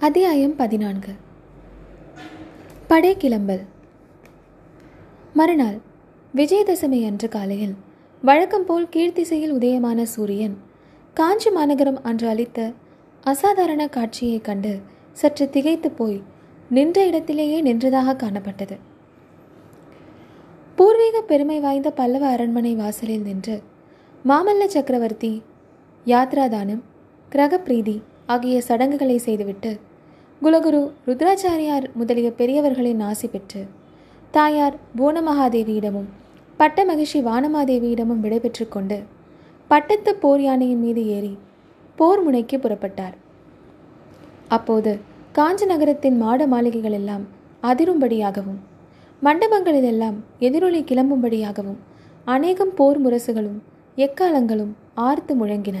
அத்தியாயம் பதினான்கு. படை கிளம்பல் மறுநாள் விஜயதசமி அன்று காலையில் வழக்கம் போல் கீழ்த்திசையில் உதயமான சூரியன் காஞ்சி மாநகரம் அன்று அளித்த அசாதாரண காட்சியைக் கண்டு சற்று திகைத்து போய் நின்ற இடத்திலேயே நின்றதாக காணப்பட்டது. பூர்வீக பெருமை வாய்ந்த பல்லவ அரண்மனை வாசலில் நின்று மாமல்ல சக்கரவர்த்தி யாத்ராதானம் கிரகப்பிரீதி ஆகிய சடங்குகளை செய்துவிட்டு குலகுரு ருத்ராச்சாரியார் முதலிய பெரியவர்களின் ஆசி பெற்று தாயார் பூனமகாதேவியிடமும் பட்ட மகிழ்ச்சி வானமாதேவியிடமும் விடைபெற்று கொண்டு பட்டத்து போர் யானையின் மீது ஏறி போர் முனைக்கு புறப்பட்டார். அப்போது காஞ்சி நகரத்தின் மாட மாளிகைகள் எல்லாம் அதிரும்படியாகவும் மண்டபங்களிலெல்லாம் எதிரொலி கிளம்பும்படியாகவும் அநேகம் போர் முரசுகளும் எக்காலங்களும் ஆர்த்து முழங்கின.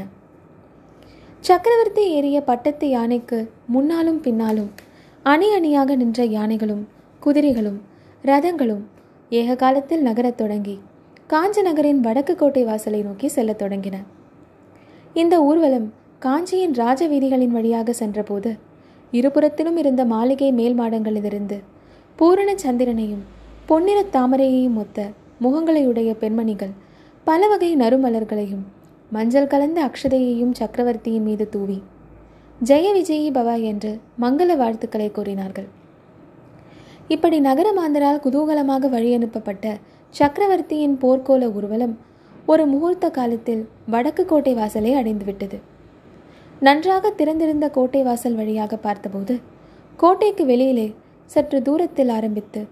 சக்கரவர்த்தி ஏறிய பட்டத்து யானைக்கு முன்னாலும் பின்னாலும் அணி அணியாக நின்ற யானைகளும் குதிரைகளும் ரதங்களும் ஏக காலத்தில் நகரத் தொடங்கி காஞ்சி நகரின் வடக்கு கோட்டை வாசலை நோக்கி செல்லத் தொடங்கின. இந்த ஊர்வலம் காஞ்சியின் ராஜ வீதிகளின் வழியாக சென்றபோது இருபுறத்திலும் இருந்த மாளிகை மேல் மாடங்களிலிருந்து பூரண சந்திரனையும் பொன்னிற தாமரையையும் ஒத்த முகங்களையுடைய பெண்மணிகள் பல வகை நறுமலர்களையும் மஞ்சள் கலந்த அக்ஷதையையும் சக்கரவர்த்தியின் மீது தூவி. ஜெய விஜயி பவா என்று மங்கள வாழ்த்துக்களை கூறினார்கள். இப்படி நகர மாந்தரால் குதூகலமாக வழி அனுப்பப்பட்ட சக்கரவர்த்தியின் போர்க்கோல ஊர்வலம் ஒரு முகூர்த்த காலத்தில் வடக்கு கோட்டை வாசலை அடைந்துவிட்டது. நன்றாக திறந்திருந்த கோட்டை வாசல் வழியாக பார்த்தபோது கோட்டைக்கு வெளியிலே சற்று தூரத்தில் ஆரம்பித்து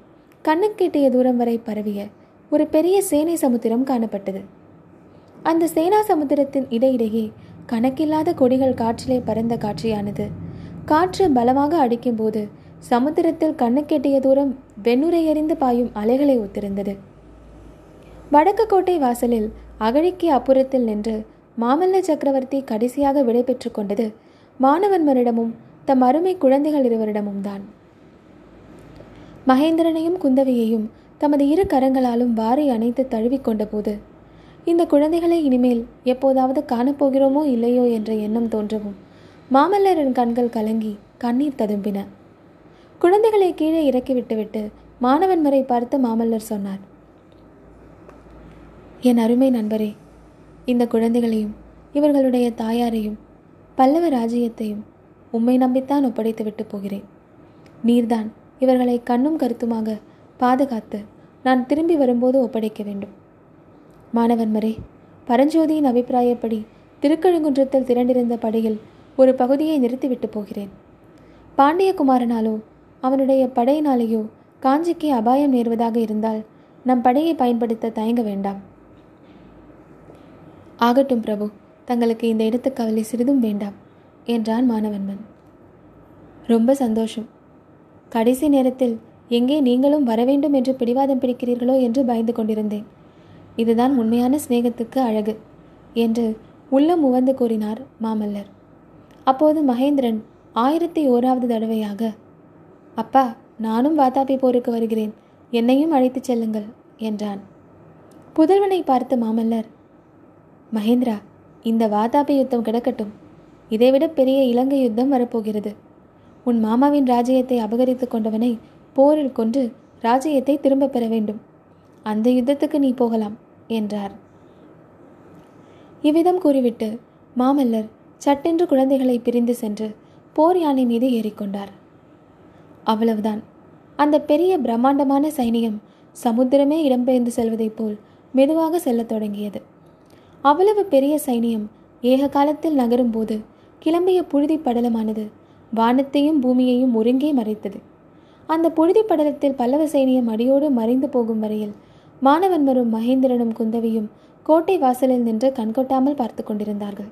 கண்ணுக்கெட்டிய தூரம் வரை பரவிய ஒரு பெரிய சேனை சமுத்திரம் காணப்பட்டது. அந்த சேனா சமுத்திரத்தின் இடையிடையே கணக்கில்லாத கொடிகள் காற்றிலே பறந்த காட்சியானது. காற்று பலமாக அடிக்கும்போது சமுத்திரத்தில் கண்ணுக்கெட்டிய தூரம் வெண்ணுரை எறிந்து பாயும் அலைகளை ஒத்திருந்தது. வடக்கு கோட்டை வாசலில் அகழிக்கு அப்புறத்தில் நின்று மாமல்ல சக்கரவர்த்தி கடைசியாக விடைபெற்று கொண்டது மாணவன்மரிடமும் தம் அருமை குழந்தைகள் இருவரிடமும் தான். மகேந்திரனையும் குந்தவையையும் தமது இரு கரங்களாலும் வாரி அணைத்து தழுவிக்கொண்ட போது இந்த குழந்தைகளை இனிமேல் எப்போதாவது காணப்போகிறோமோ இல்லையோ என்ற எண்ணம் தோன்றவும் மாமல்லரின் கண்கள் கலங்கி கண்ணீர் ததும்பின. குழந்தைகளை கீழே இறக்கி விட்டுவிட்டு மாணவன்மரை பார்த்து மாமல்லர் சொன்னார் என் அருமை நண்பரே இந்த குழந்தைகளையும் இவர்களுடைய தாயாரையும் பல்லவ ராஜ்யத்தையும் உம்மை நம்பித்தான் ஒப்படைத்து விட்டு போகிறேன். நீர்தான் இவர்களை கண்ணும் கருத்துமாக பாதுகாத்து நான் திரும்பி வரும்போது ஒப்படைக்க வேண்டும். மாணவன்மரே பரஞ்சோதியின் அபிப்பிராயப்படி திருக்கழுங்குன்றத்தில் திரண்டிருந்த படையில் ஒரு பகுதியை நிறுத்திவிட்டு போகிறேன். பாண்டியகுமாரனாலோ அவனுடைய படையினாலேயோ காஞ்சிக்கு அபாயம் நேர்வதாக இருந்தால் நம் படையை பயன்படுத்த தயங்க வேண்டாம். ஆகட்டும் பிரபு தங்களுக்கு இந்த இடத்து கவலை சிறிதும் வேண்டாம் என்றான் மாணவன்மன். ரொம்ப சந்தோஷம். கடைசி நேரத்தில் எங்கே நீங்களும் வரவேண்டும் என்று பிடிவாதம் பிடிக்கிறீர்களோ என்று பயந்து கொண்டிருந்தேன். இதுதான் உண்மையான சிநேகத்துக்கு அழகு என்று உள்ளம் உவந்து கூறினார் மாமல்லர். அப்போது மகேந்திரன் ஆயிரத்தி ஓராவது தடவையாக அப்பா நானும் வாதாபி போருக்கு வருகிறேன். என்னையும் அழைத்துச் செல்லுங்கள் என்றான். புதல்வனை பார்த்த மாமல்லர் மகேந்திரா இந்த வாதாபி யுத்தம் கிடக்கட்டும். இதைவிட பெரிய இலங்கை யுத்தம் வரப்போகிறது. உன் மாமாவின் ராஜ்யத்தை அபகரித்து கொண்டவனை போரில் கொன்று ராஜ்யத்தை திரும்ப பெற வேண்டும். அந்த யுத்தத்துக்கு நீ போகலாம். என்றார். இவ்விதம் கூறிவிட்டு மாமல்லர் சட்டென்று குழந்தைகளை பிரிந்து சென்று போர் யானை மீது ஏறிக்கொண்டார். அவ்வளவுதான். அந்த பெரிய பிரம்மாண்டமான சைனியம் சமுத்திரமே இடம்பெயர்ந்து செல்வதைப் போல் மெதுவாக செல்லத் தொடங்கியது. அவ்வளவு பெரிய சைனியம் ஏக காலத்தில் நகரும்போது கிளம்பிய புழுதி படலமானது வானத்தையும் பூமியையும் ஒருங்கே மறைத்தது. அந்த புழுதி படலத்தில் பல்லவ சைனியம் அடியோடு மறைந்து போகும் வரையில் மாணவன்மரும் மகேந்திரனும் குந்தவியும் கோட்டை வாசலில் நின்று கண்கொட்டாமல் பார்த்து கொண்டிருந்தார்கள்.